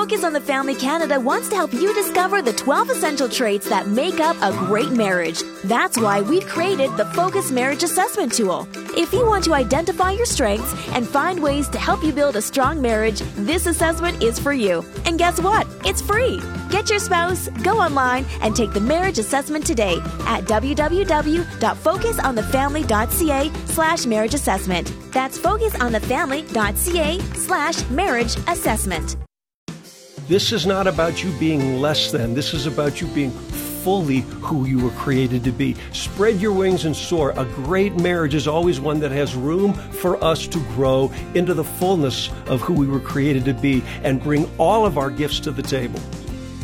Focus on the Family Canada wants to help you discover the 12 essential traits that make up a great marriage. That's why we've created the Focus Marriage Assessment Tool. If you want to identify your strengths and find ways to help you build a strong marriage, this assessment is for you. And guess what? It's free. Get your spouse, go online, and take the marriage assessment today at www.focusonthefamily.ca slash marriage assessment. That's focusonthefamily.ca slash marriage assessment. This is not about you being less than. This is about you being fully who you were created to be. Spread your wings and soar. A great marriage is always one that has room for us to grow into the fullness of who we were created to be and bring all of our gifts to the table.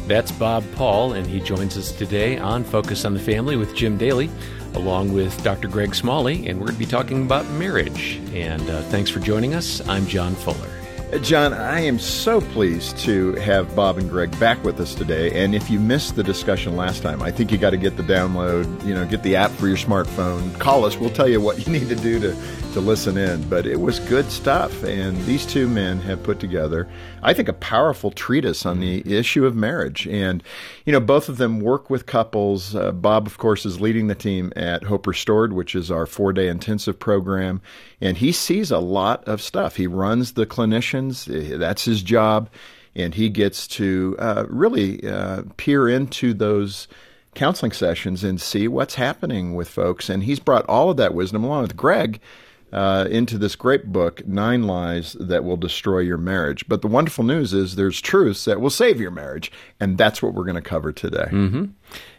That's Bob Paul, and he joins us today on Focus on the Family with Jim Daly, along with Dr. Greg Smalley, and we're going to be talking about marriage. And uh, thanks for joining us. I'm John Fuller. John, I am so pleased to have Bob and Greg back with us today. And if you missed the discussion last time, I think you got to get the download, you know, get the app for your smartphone. Call us. We'll tell you what you need to do to, to listen in. But it was good stuff. And these two men have put together, I think, a powerful treatise on the issue of marriage. And, you know, both of them work with couples. Uh, Bob, of course, is leading the team at Hope Restored, which is our four day intensive program. And he sees a lot of stuff. He runs the clinicians, eh, that's his job. And he gets to uh, really uh, peer into those counseling sessions and see what's happening with folks. And he's brought all of that wisdom along with Greg. Uh, into this great book, Nine Lies That Will Destroy Your Marriage. But the wonderful news is there's truths that will save your marriage. And that's what we're going to cover today. Mm-hmm.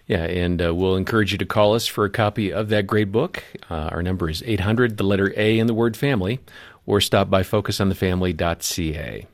Yeah, and uh, we'll encourage you to call us for a copy of that great book. Uh, our number is 800, the letter A in the word family, or stop by focusonthefamily.ca.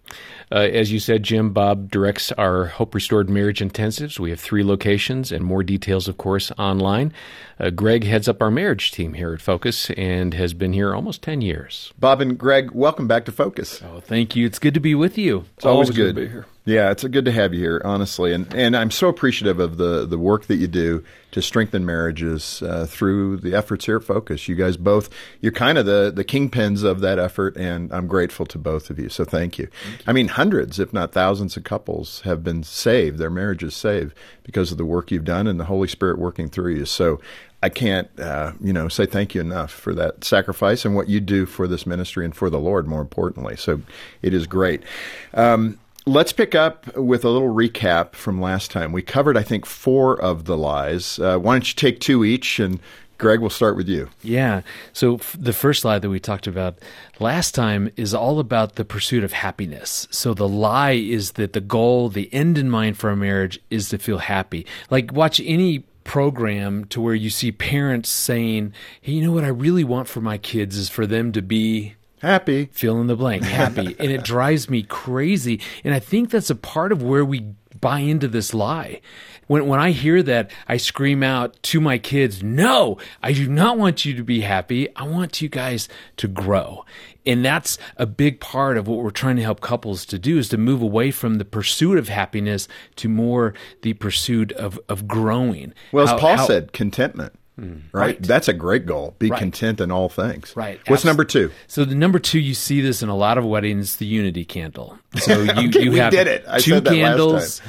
Uh, as you said, Jim, Bob directs our Hope Restored Marriage Intensives. We have three locations and more details, of course, online. Uh, Greg heads up our marriage team here at Focus and has been here almost 10 years. Bob and Greg, welcome back to Focus. Oh, thank you. It's good to be with you. It's always, always good. good to be here. Yeah, it's good to have you here, honestly, and and I'm so appreciative of the the work that you do to strengthen marriages uh, through the efforts here at Focus. You guys both, you're kind of the the kingpins of that effort, and I'm grateful to both of you. So thank you. Thank you. I mean, hundreds, if not thousands, of couples have been saved, their marriages saved because of the work you've done and the Holy Spirit working through you. So I can't, uh, you know, say thank you enough for that sacrifice and what you do for this ministry and for the Lord, more importantly. So it is great. Um, Let's pick up with a little recap from last time. We covered, I think, four of the lies. Uh, why don't you take two each and Greg, we'll start with you. Yeah. So f- the first lie that we talked about last time is all about the pursuit of happiness. So the lie is that the goal, the end in mind for a marriage is to feel happy. Like watch any program to where you see parents saying, "Hey, you know what I really want for my kids is for them to be happy. Fill in the blank, happy. and it drives me crazy. And I think that's a part of where we buy into this lie. When, when I hear that, I scream out to my kids, no, I do not want you to be happy. I want you guys to grow. And that's a big part of what we're trying to help couples to do is to move away from the pursuit of happiness to more the pursuit of, of growing. Well, as how, Paul how, said, contentment. Mm, right? right? That's a great goal. Be right. content in all things. Right. What's number two? So the number two, you see this in a lot of weddings, the unity candle. So you, okay, you have did it. I two candles.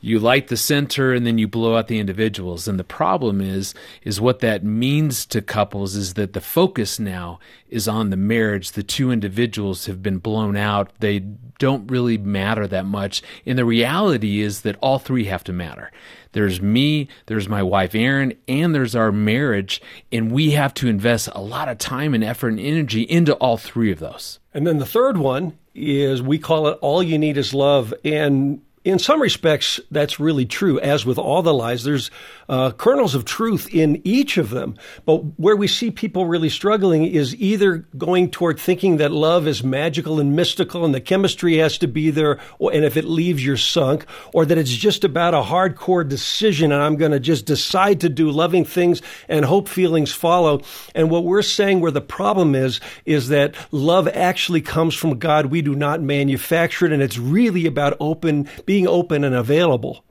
You light the center and then you blow out the individuals. And the problem is, is what that means to couples is that the focus now is on the marriage. The two individuals have been blown out. They don't really matter that much. And the reality is that all three have to matter. There's me, there's my wife Erin, and there's our marriage. And we have to invest a lot of time and effort and energy into all three of those. And then the third one is we call it all you need is love. And in some respects, that's really true. As with all the lies, there's uh, kernels of truth in each of them. But where we see people really struggling is either going toward thinking that love is magical and mystical and the chemistry has to be there, or, and if it leaves, you're sunk, or that it's just about a hardcore decision and I'm going to just decide to do loving things and hope feelings follow. And what we're saying where the problem is, is that love actually comes from God. We do not manufacture it, and it's really about open being open and available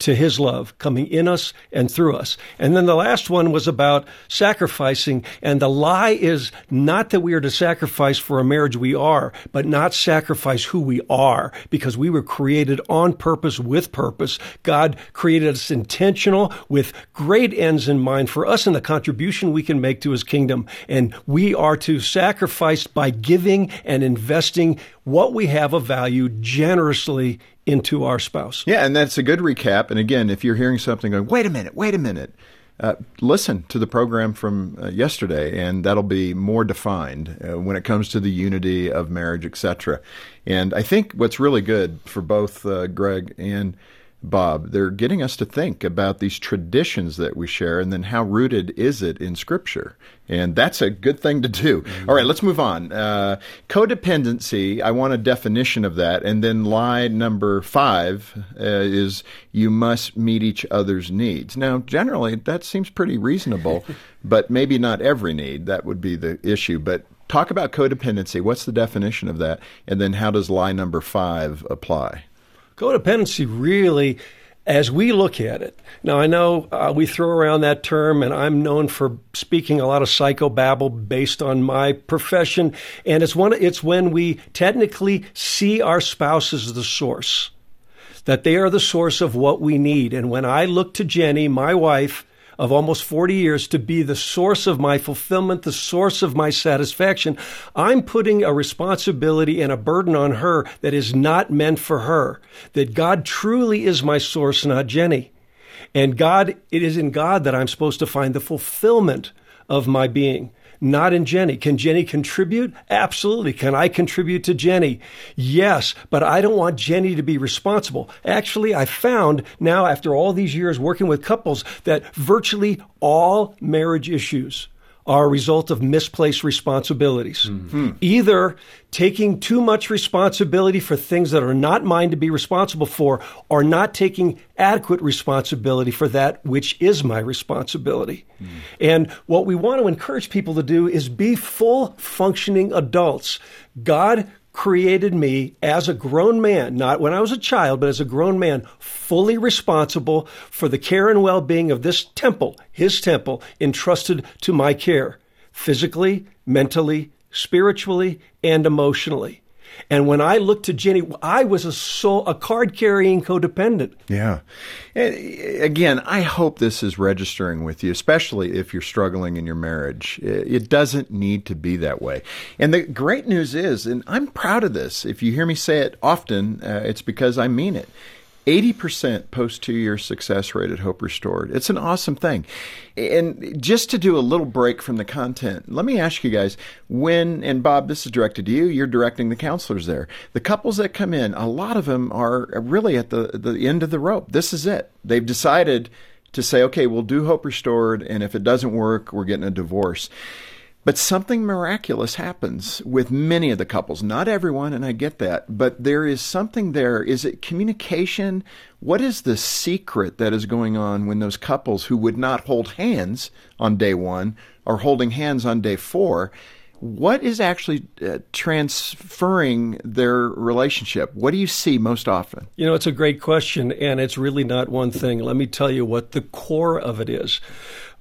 to his love coming in us and through us. And then the last one was about sacrificing. And the lie is not that we are to sacrifice for a marriage we are, but not sacrifice who we are because we were created on purpose with purpose. God created us intentional with great ends in mind for us and the contribution we can make to his kingdom. And we are to sacrifice by giving and investing what we have of value generously into our spouse. Yeah, and that's a good recap. And again, if you're hearing something going, wait a minute, wait a minute, uh, listen to the program from uh, yesterday, and that'll be more defined uh, when it comes to the unity of marriage, etc. And I think what's really good for both uh, Greg and Bob. They're getting us to think about these traditions that we share and then how rooted is it in Scripture. And that's a good thing to do. Mm-hmm. All right, let's move on. Uh, codependency, I want a definition of that. And then lie number five uh, is you must meet each other's needs. Now, generally, that seems pretty reasonable, but maybe not every need. That would be the issue. But talk about codependency. What's the definition of that? And then how does lie number five apply? Codependency really, as we look at it, now I know uh, we throw around that term, and I'm known for speaking a lot of psychobabble based on my profession, and it's one. It's when we technically see our spouse as the source, that they are the source of what we need. And when I look to Jenny, my wife, of almost 40 years to be the source of my fulfillment, the source of my satisfaction, I'm putting a responsibility and a burden on her that is not meant for her. That God truly is my source, not Jenny. And God, it is in God that I'm supposed to find the fulfillment of my being not in Jenny. Can Jenny contribute? Absolutely. Can I contribute to Jenny? Yes, but I don't want Jenny to be responsible. Actually, I found now after all these years working with couples that virtually all marriage issues are a result of misplaced responsibilities. Mm-hmm. Either taking too much responsibility for things that are not mine to be responsible for, or not taking adequate responsibility for that which is my responsibility. Mm. And what we want to encourage people to do is be full functioning adults. God created me as a grown man, not when I was a child, but as a grown man, fully responsible for the care and well being of this temple, his temple, entrusted to my care, physically, mentally, spiritually, and emotionally. And when I looked to Jenny, I was a soul, a card carrying codependent. Yeah. And again, I hope this is registering with you, especially if you're struggling in your marriage. It doesn't need to be that way. And the great news is, and I'm proud of this, if you hear me say it often, uh, it's because I mean it 80% post two year success rate at Hope Restored. It's an awesome thing. And just to do a little break from the content, let me ask you guys when, and Bob, this is directed to you, you're directing the counselors there. The couples that come in, a lot of them are really at the, the end of the rope. This is it. They've decided to say, okay, we'll do Hope Restored, and if it doesn't work, we're getting a divorce. But something miraculous happens with many of the couples. Not everyone, and I get that, but there is something there. Is it communication? What is the secret that is going on when those couples who would not hold hands on day one are holding hands on day four? What is actually uh, transferring their relationship? What do you see most often? You know, it's a great question, and it's really not one thing. Let me tell you what the core of it is.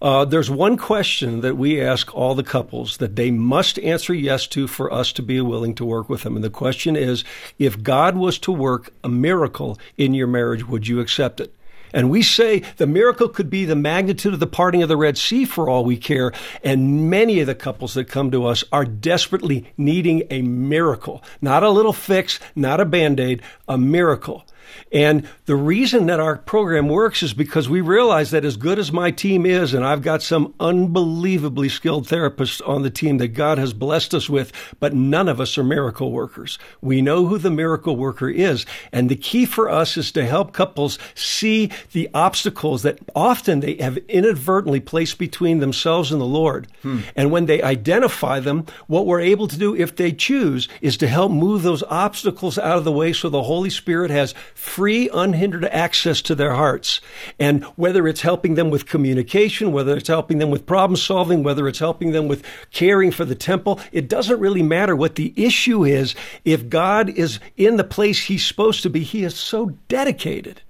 Uh, there's one question that we ask all the couples that they must answer yes to for us to be willing to work with them. And the question is if God was to work a miracle in your marriage, would you accept it? And we say the miracle could be the magnitude of the parting of the Red Sea for all we care. And many of the couples that come to us are desperately needing a miracle, not a little fix, not a band aid, a miracle. And the reason that our program works is because we realize that as good as my team is, and I've got some unbelievably skilled therapists on the team that God has blessed us with, but none of us are miracle workers. We know who the miracle worker is. And the key for us is to help couples see the obstacles that often they have inadvertently placed between themselves and the Lord. Hmm. And when they identify them, what we're able to do, if they choose, is to help move those obstacles out of the way so the Holy Spirit has free, unhindered access to their hearts. And whether it's helping them with communication, whether it's helping them with problem solving, whether it's helping them with caring for the temple, it doesn't really matter what the issue is. If God is in the place he's supposed to be, he is so dedicated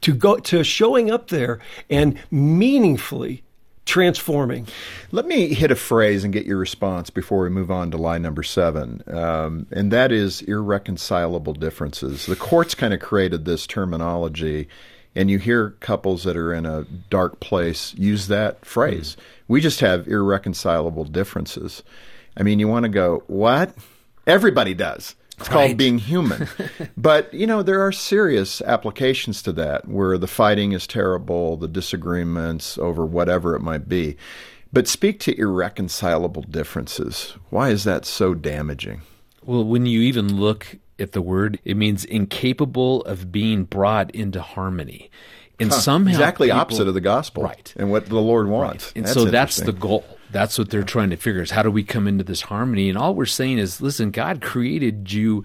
to go to showing up there and meaningfully transforming. Let me hit a phrase and get your response before we move on to lie number seven, um, and that is irreconcilable differences. The courts kind of created this terminology, and you hear couples that are in a dark place use that phrase. Mm. We just have irreconcilable differences. I mean, you want to go, what? Everybody does. It's right. called being human. but, you know, there are serious applications to that where the fighting is terrible, the disagreements over whatever it might be. But speak to irreconcilable differences. Why is that so damaging? Well, when you even look at the word, it means incapable of being brought into harmony. And huh, somehow exactly people, opposite of the gospel, right? And what the Lord wants. Right. And that's so that's the goal. That's what they're trying to figure is how do we come into this harmony? And all we're saying is, listen, God created you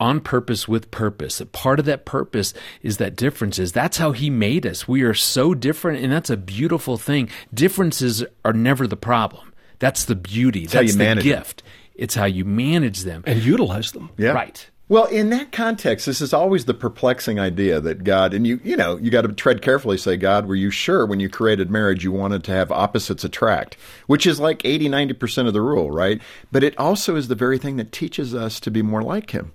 on purpose with purpose. A part of that purpose is that differences. That's how he made us. We are so different, and that's a beautiful thing. Differences are never the problem. That's the beauty. It's that's the gift. Them. It's how you manage them and utilize them. Yeah. Right. Well, in that context, this is always the perplexing idea that God, and you, you know, you got to tread carefully, say, God, were you sure when you created marriage you wanted to have opposites attract, which is like 80, 90% of the rule, right? But it also is the very thing that teaches us to be more like Him.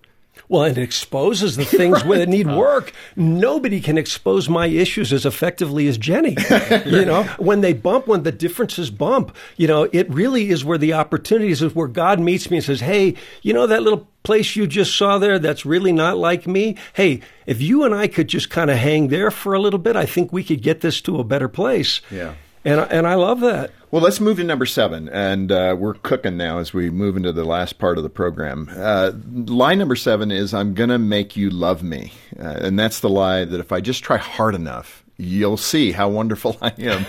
Well, it exposes the things right. that need work. Nobody can expose my issues as effectively as Jenny. you know, when they bump, when the differences bump, you know, it really is where the opportunities is where God meets me and says, Hey, you know, that little place you just saw there that's really not like me. Hey, if you and I could just kind of hang there for a little bit, I think we could get this to a better place. Yeah. And, and I love that. Well, let's move to number seven, and uh, we're cooking now as we move into the last part of the program. Uh, lie number seven is I'm going to make you love me. Uh, and that's the lie that if I just try hard enough, you'll see how wonderful I am.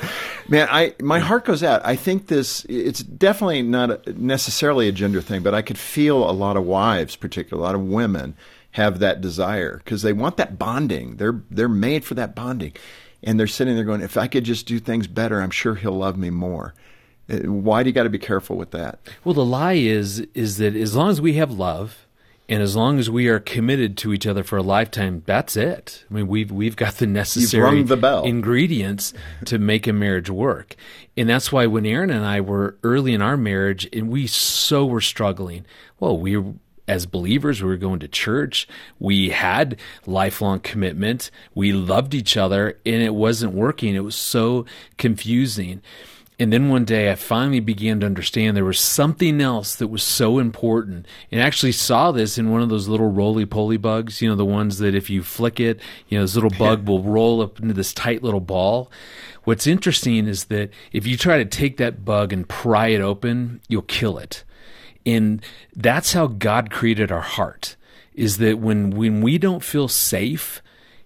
Man, I my heart goes out. I think this it's definitely not necessarily a gender thing, but I could feel a lot of wives, particularly a lot of women have that desire because they want that bonding. They're they're made for that bonding and they're sitting there going, if I could just do things better, I'm sure he'll love me more. Uh, why do you got to be careful with that? Well, the lie is is that as long as we have love, and as long as we are committed to each other for a lifetime, that's it. I mean, we've we've got the necessary the ingredients to make a marriage work, and that's why when Erin and I were early in our marriage, and we so were struggling. Well, we as believers, we were going to church. We had lifelong commitment. We loved each other and it wasn't working. It was so confusing. And then one day I finally began to understand there was something else that was so important. And I actually saw this in one of those little roly poly bugs, you know, the ones that if you flick it, you know, this little bug will roll up into this tight little ball. What's interesting is that if you try to take that bug and pry it open, you'll kill it. And that's how God created our heart is that when when we don't feel safe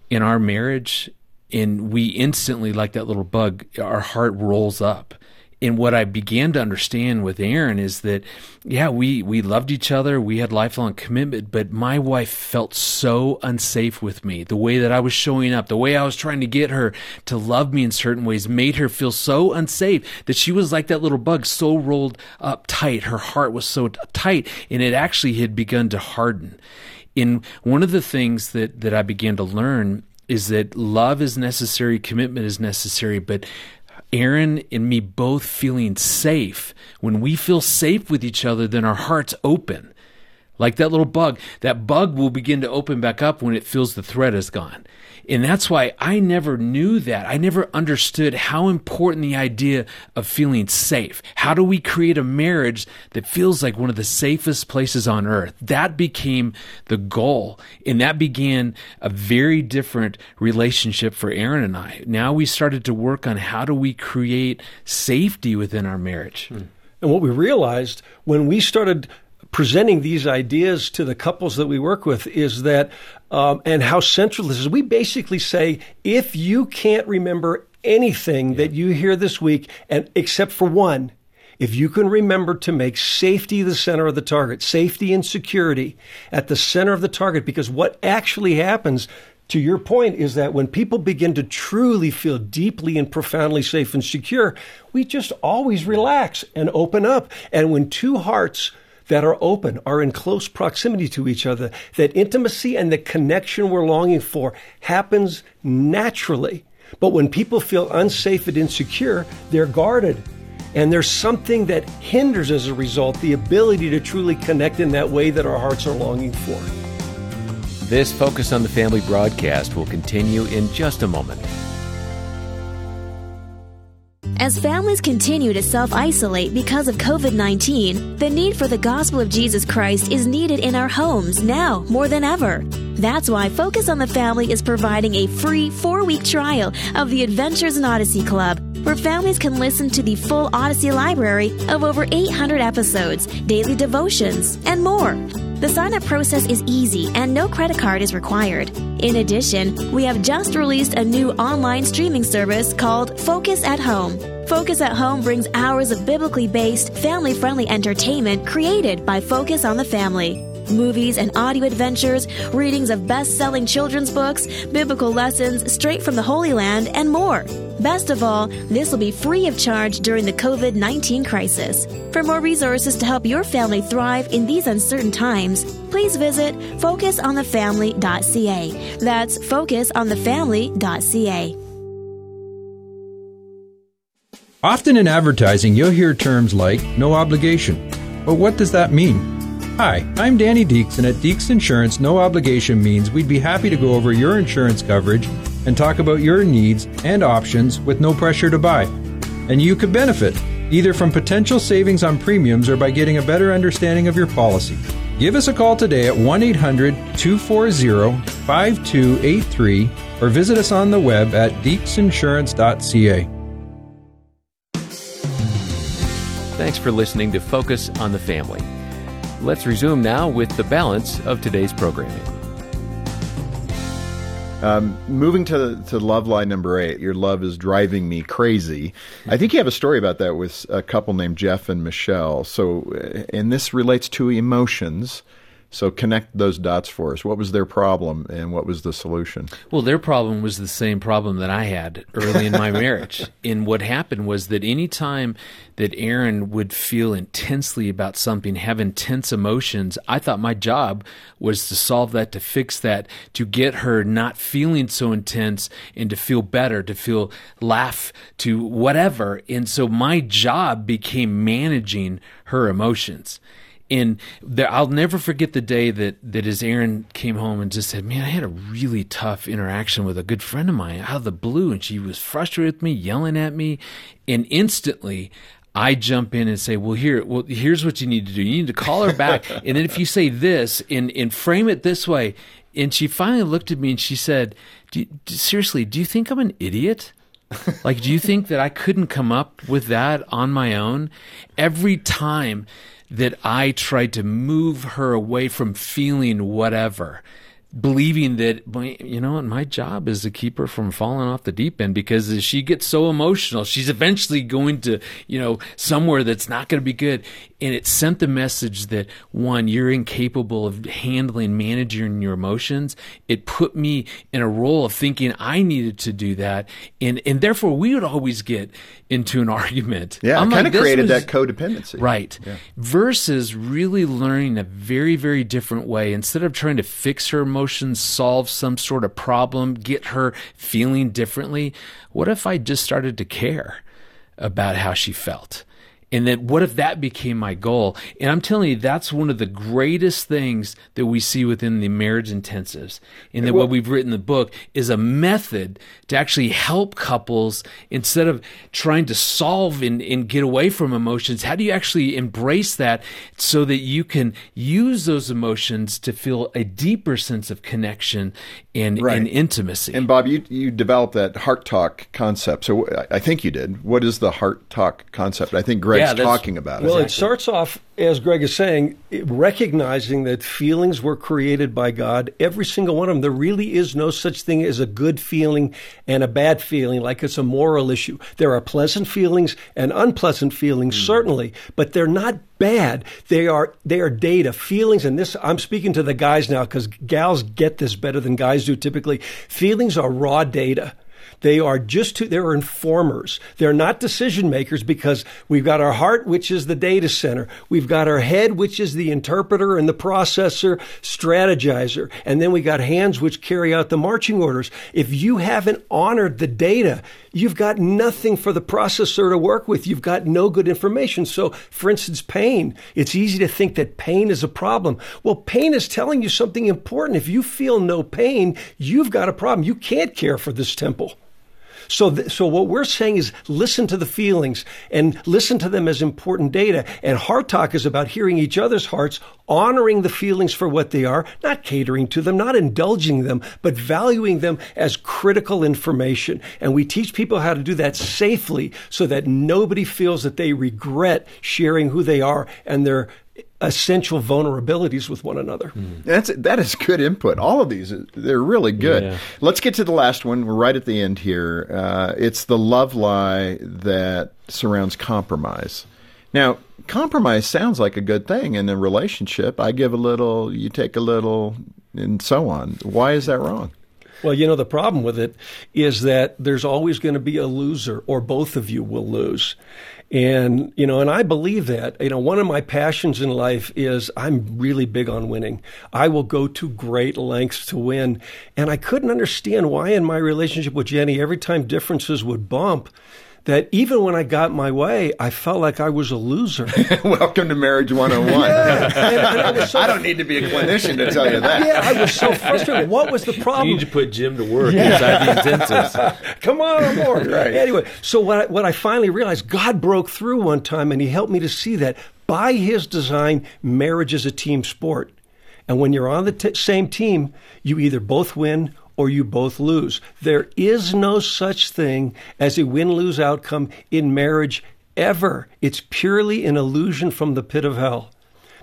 in our marriage and we instantly like that little bug our heart rolls up and what I began to understand with Erin is that, yeah, we, we loved each other. We had lifelong commitment, but my wife felt so unsafe with me. The way that I was showing up, the way I was trying to get her to love me in certain ways made her feel so unsafe that she was like that little bug, so rolled up tight. Her heart was so tight, and it actually had begun to harden. In one of the things that, that I began to learn is that love is necessary, commitment is necessary, but Erin and me both feeling safe. When we feel safe with each other, then our hearts open. Like that little bug, that bug will begin to open back up when it feels the thread is gone. And that's why I never knew that. I never understood how important the idea of feeling safe. How do we create a marriage that feels like one of the safest places on earth? That became the goal. And that began a very different relationship for Erin and I. Now we started to work on how do we create safety within our marriage. Hmm. And what we realized when we started presenting these ideas to the couples that we work with is that, um, and how central this is. We basically say, if you can't remember anything yeah. that you hear this week, and except for one, if you can remember to make safety the center of the target, safety and security at the center of the target, because what actually happens to your point is that when people begin to truly feel deeply and profoundly safe and secure, we just always relax and open up. And when two hearts that are open, are in close proximity to each other. That intimacy and the connection we're longing for happens naturally. But when people feel unsafe and insecure, they're guarded. And there's something that hinders as a result the ability to truly connect in that way that our hearts are longing for. This Focus on the Family broadcast will continue in just a moment. As families continue to self isolate because of COVID 19, the need for the gospel of Jesus Christ is needed in our homes now more than ever. That's why Focus on the Family is providing a free four week trial of the Adventures in Odyssey Club, where families can listen to the full Odyssey library of over 800 episodes, daily devotions, and more. The sign up process is easy and no credit card is required. In addition, we have just released a new online streaming service called Focus at Home. Focus at Home brings hours of biblically based, family friendly entertainment created by Focus on the Family. Movies and audio adventures, readings of best selling children's books, biblical lessons straight from the Holy Land, and more. Best of all, this will be free of charge during the COVID 19 crisis. For more resources to help your family thrive in these uncertain times, please visit focusonthefamily.ca. That's focusonthefamily.ca. Often in advertising, you'll hear terms like no obligation. But what does that mean? Hi, I'm Danny Deeks, and at Deeks Insurance, no obligation means we'd be happy to go over your insurance coverage and talk about your needs and options with no pressure to buy. And you could benefit, either from potential savings on premiums or by getting a better understanding of your policy. Give us a call today at 1 800 240 5283 or visit us on the web at deeksinsurance.ca. Thanks for listening to Focus on the Family. Let's resume now with the balance of today's programming. Um, moving to to love line number eight, your love is driving me crazy. I think you have a story about that with a couple named Jeff and Michelle. So, uh, and this relates to emotions. So connect those dots for us. What was their problem and what was the solution? Well, their problem was the same problem that I had early in my marriage. And what happened was that any time that Erin would feel intensely about something, have intense emotions, I thought my job was to solve that, to fix that, to get her not feeling so intense and to feel better, to feel laugh, to whatever. And so my job became managing her emotions and there, I'll never forget the day that that as Erin came home and just said, "Man, I had a really tough interaction with a good friend of mine out of the blue, and she was frustrated with me, yelling at me, and instantly." I jump in and say, "Well, here, well, here's what you need to do. You need to call her back, and then if you say this and and frame it this way." And she finally looked at me and she said, do, "Seriously, do you think I'm an idiot?" like, do you think that I couldn't come up with that on my own? Every time that I tried to move her away from feeling whatever believing that you know my job is to keep her from falling off the deep end because as she gets so emotional. She's eventually going to you know somewhere that's not going to be good. And it sent the message that one you're incapable of handling managing your emotions. It put me in a role of thinking i needed to do that. And and therefore we would always get into an argument yeah I kind of created was, that codependency right yeah. versus really learning a very very different way instead of trying to fix her emotions, solve some sort of problem, get her feeling differently. What if I just started to care about how she felt? And then what if that became my goal? And I'm telling you, that's one of the greatest things that we see within the marriage intensives. And that well, what we've written in the book is a method to actually help couples instead of trying to solve and, and get away from emotions. How do you actually embrace that so that you can use those emotions to feel a deeper sense of connection and, right. and intimacy? And Bob, you, you developed that heart talk concept. So I think you did. What is the heart talk concept? I think Greg yeah, talking about it. Well, it starts off, as Greg is saying, recognizing that feelings were created by God, every single one of them. There really is no such thing as a good feeling and a bad feeling, like it's a moral issue. There are pleasant feelings and unpleasant feelings, mm. certainly, but they're not bad. They are they are data, feelings, and this I'm speaking to the guys now because gals get this better than guys do typically. Feelings are raw data. They are just too, they're informers. They're not decision makers because we've got our heart, which is the data center. We've got our head, which is the interpreter and the processor, strategizer. And then we got hands, which carry out the marching orders. If you haven't honored the data, you've got nothing for the processor to work with. You've got no good information. So, for instance, pain. It's easy to think that pain is a problem. Well, pain is telling you something important. If you feel no pain, you've got a problem. You can't care for this temple. So, th- so what we're saying is listen to the feelings and listen to them as important data. And heart talk is about hearing each other's hearts, honoring the feelings for what they are, not catering to them, not indulging them, but valuing them as critical information. And we teach people how to do that safely so that nobody feels that they regret sharing who they are and their essential vulnerabilities with one another. Mm. That's that is good input. All of these they're really good. Yeah. Let's get to the last one. We're right at the end here. Uh, it's the love lie that surrounds compromise. Now, compromise sounds like a good thing in a relationship. I give a little, you take a little, and so on. Why is that wrong? Well, you know, the problem with it is that there's always going to be a loser, or both of you will lose. And, you know, and I believe that. You know, one of my passions in life is I'm really big on winning. I will go to great lengths to win. And I couldn't understand why in my relationship with Jenny, every time differences would bump, that even when I got my way, I felt like I was a loser. Welcome to Marriage 101. yeah. and, and so, I don't need to be a clinician to tell you that. Yeah, I was so frustrated. What was the problem? You need to put Jim to work yeah. inside the intensives. Come on, I'm bored. right. Anyway, so what I, what I finally realized, God broke through one time and he helped me to see that by his design, marriage is a team sport. And when you're on the t- same team, you either both win or you both lose. There is no such thing as a win lose outcome in marriage ever. It's purely an illusion from the pit of hell.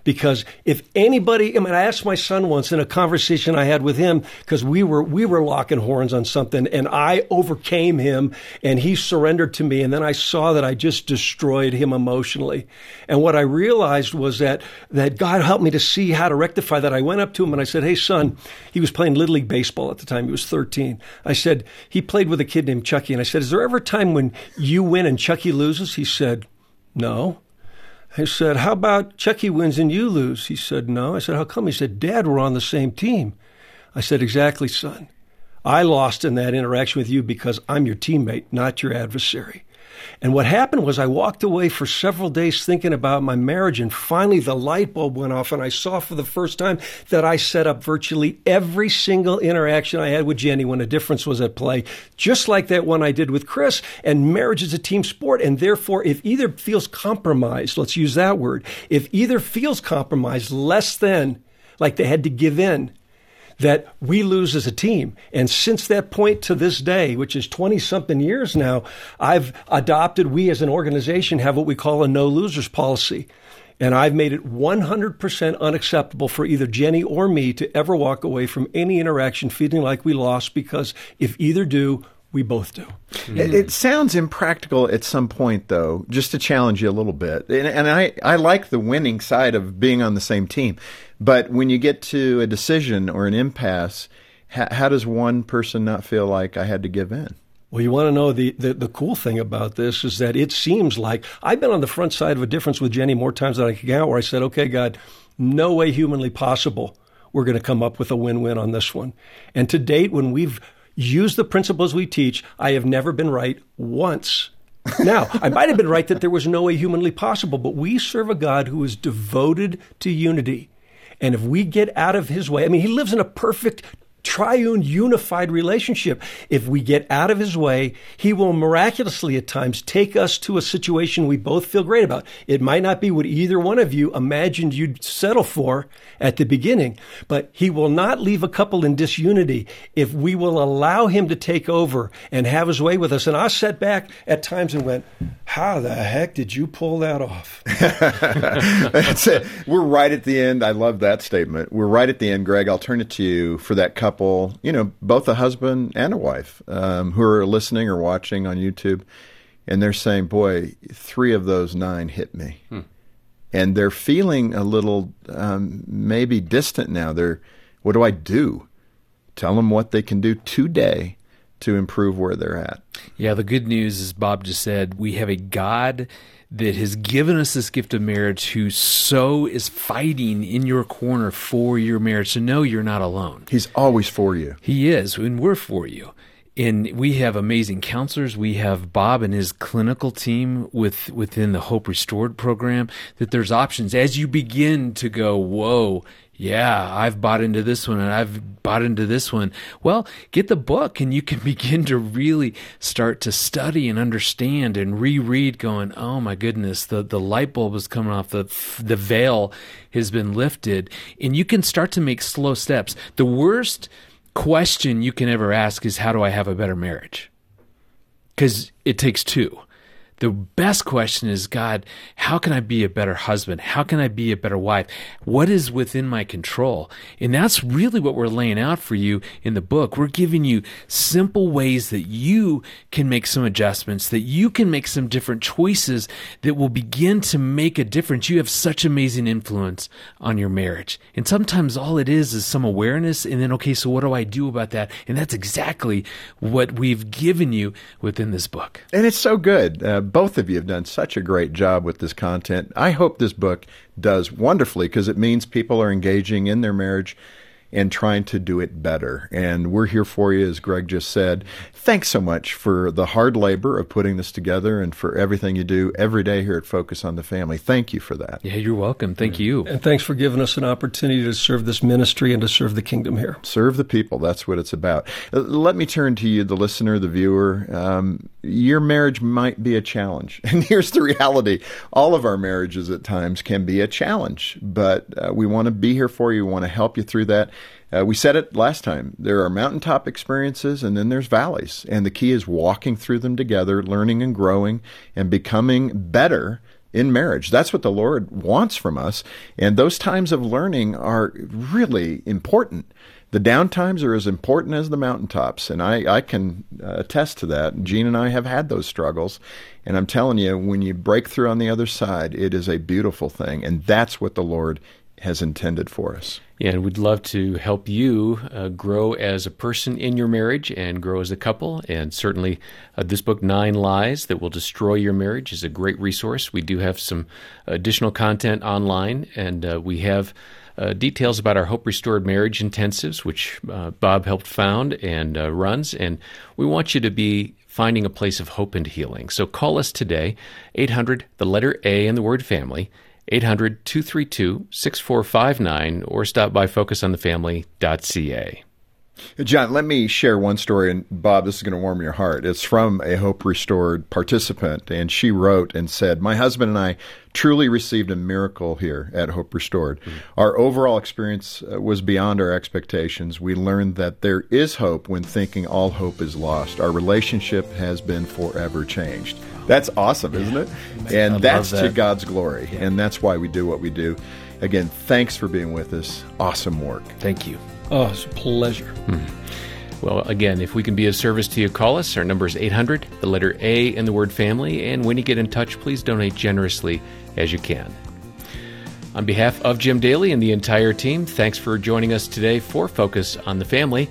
Because if anybody, I mean, I asked my son once in a conversation I had with him because we were we were locking horns on something, and I overcame him, and he surrendered to me, and then I saw that I just destroyed him emotionally, and what I realized was that that God helped me to see how to rectify that. I went up to him and I said, "Hey, son," he was playing little league baseball at the time. He was 13. I said he played with a kid named Chucky, and I said, "Is there ever a time when you win and Chucky loses?" He said, "No." I said, How about Chucky wins and you lose? He said, No. I said, How come? He said, Dad, we're on the same team. I said, Exactly, son. I lost in that interaction with you because I'm your teammate, not your adversary. And what happened was I walked away for several days thinking about my marriage, and finally the light bulb went off, and I saw for the first time that I set up virtually every single interaction I had with Jenny when a difference was at play, just like that one I did with Chris. And marriage is a team sport, and therefore, if either feels compromised, let's use that word, if either feels compromised less than like they had to give in, that we lose as a team. And since that point to this day, which is 20 something years now, I've adopted, we as an organization have what we call a no losers policy. And I've made it 100% unacceptable for either Jenny or me to ever walk away from any interaction feeling like we lost because if either do, we both do. Mm-hmm. It, it, sounds impractical at some point, though, just to challenge you a little bit. And, and I, I like the winning side of being on the same team. But when you get to a decision or an impasse, how, how does one person not feel like I had to give in? Well, you want to know the, the, the, cool thing about this is that it seems like I've been on the front side of a difference with Jenny more times than I can count where I said, okay, God, no way humanly possible we're going to come up with a win win on this one. And to date, when we've used the principles we teach, I have never been right once. Now, I might have been right that there was no way humanly possible, but we serve a God who is devoted to unity. And if we get out of his way, I mean, he lives in a perfect triune unified relationship. If we get out of his way, he will miraculously at times take us to a situation we both feel great about. It might not be what either one of you imagined you'd settle for at the beginning, but he will not leave a couple in disunity if we will allow him to take over and have his way with us. And I sat back at times and went, how the heck did you pull that off? That's it. We're right at the end. I love that statement. We're right at the end, Greg. I'll turn it to you for that couple couple, you know, both a husband and a wife, um, who are listening or watching on YouTube, and they're saying, "Boy, three of those nine hit me," hmm. and they're feeling a little um, maybe distant now. They're, what do I do? Tell them what they can do today to improve where they're at. Yeah, the good news is Bob just said we have a God that has given us this gift of marriage who so is fighting in your corner for your marriage to know you're not alone. He's always for you. He is, and we're for you. And we have amazing counselors. We have Bob and his clinical team with within the Hope Restored program. That there's options as you begin to go, whoa, yeah, I've bought into this one and I've bought into this one. Well, get the book and you can begin to really start to study and understand and reread going, oh my goodness, the, the light bulb is coming off, the, the veil has been lifted. And you can start to make slow steps. The worst question you can ever ask is, how do I have a better marriage? Because it takes two the best question is God, how can I be a better husband? How can I be a better wife? What is within my control? And that's really what we're laying out for you in the book. We're giving you simple ways that you can make some adjustments, that you can make some different choices that will begin to make a difference. You have such amazing influence on your marriage. And sometimes all it is is some awareness, and then, okay, so what do I do about that? And that's exactly what we've given you within this book. And it's so good. Uh, both of you have done such a great job with this content. I hope this book does wonderfully because it means people are engaging in their marriage and trying to do it better. And we're here for you, as Greg just said. Thanks so much for the hard labor of putting this together and for everything you do every day here at Focus on the Family. Thank you for that. Yeah, you're welcome. Thank you. And thanks for giving us an opportunity to serve this ministry and to serve the kingdom here. Serve the people. That's what it's about. Uh, let me turn to you, the listener, the viewer. Um, your marriage might be a challenge. And here's the reality all of our marriages at times can be a challenge, but uh, we want to be here for you. We want to help you through that. Uh, we said it last time. There are mountaintop experiences and then there's valleys. And the key is walking through them together, learning and growing and becoming better in marriage. That's what the Lord wants from us. And those times of learning are really important. The downtimes are as important as the mountaintops. And I, I can uh, attest to that. Jean and I have had those struggles. And I'm telling you, when you break through on the other side, it is a beautiful thing. And that's what the Lord has intended for us. Yeah, and we'd love to help you uh, grow as a person in your marriage and grow as a couple. And certainly, uh, this book, Nine Lies That Will Destroy Your Marriage, is a great resource. We do have some additional content online, and uh, we have uh, details about our Hope Restored Marriage Intensives, which uh, Bob helped found and uh, runs. And we want you to be finding a place of hope and healing. So call us today, 800, the letter A, and the word family. 800 232 6459 or stop by focusonthefamily.ca. John, let me share one story, and Bob, this is going to warm your heart. It's from a Hope Restored participant, and she wrote and said, My husband and I truly received a miracle here at Hope Restored. Mm-hmm. Our overall experience uh, was beyond our expectations. We learned that there is hope when thinking all hope is lost. Our relationship has been forever changed. That's awesome, yeah. isn't it? And I that's that. to God's glory. Yeah. And that's why we do what we do. Again, thanks for being with us. Awesome work. Thank you. Oh, it's a pleasure. Hmm. Well, again, if we can be of service to you, call us. Our number is 800, the letter A and the word family. And when you get in touch, please donate generously as you can. On behalf of Jim Daly and the entire team, thanks for joining us today for Focus on the Family.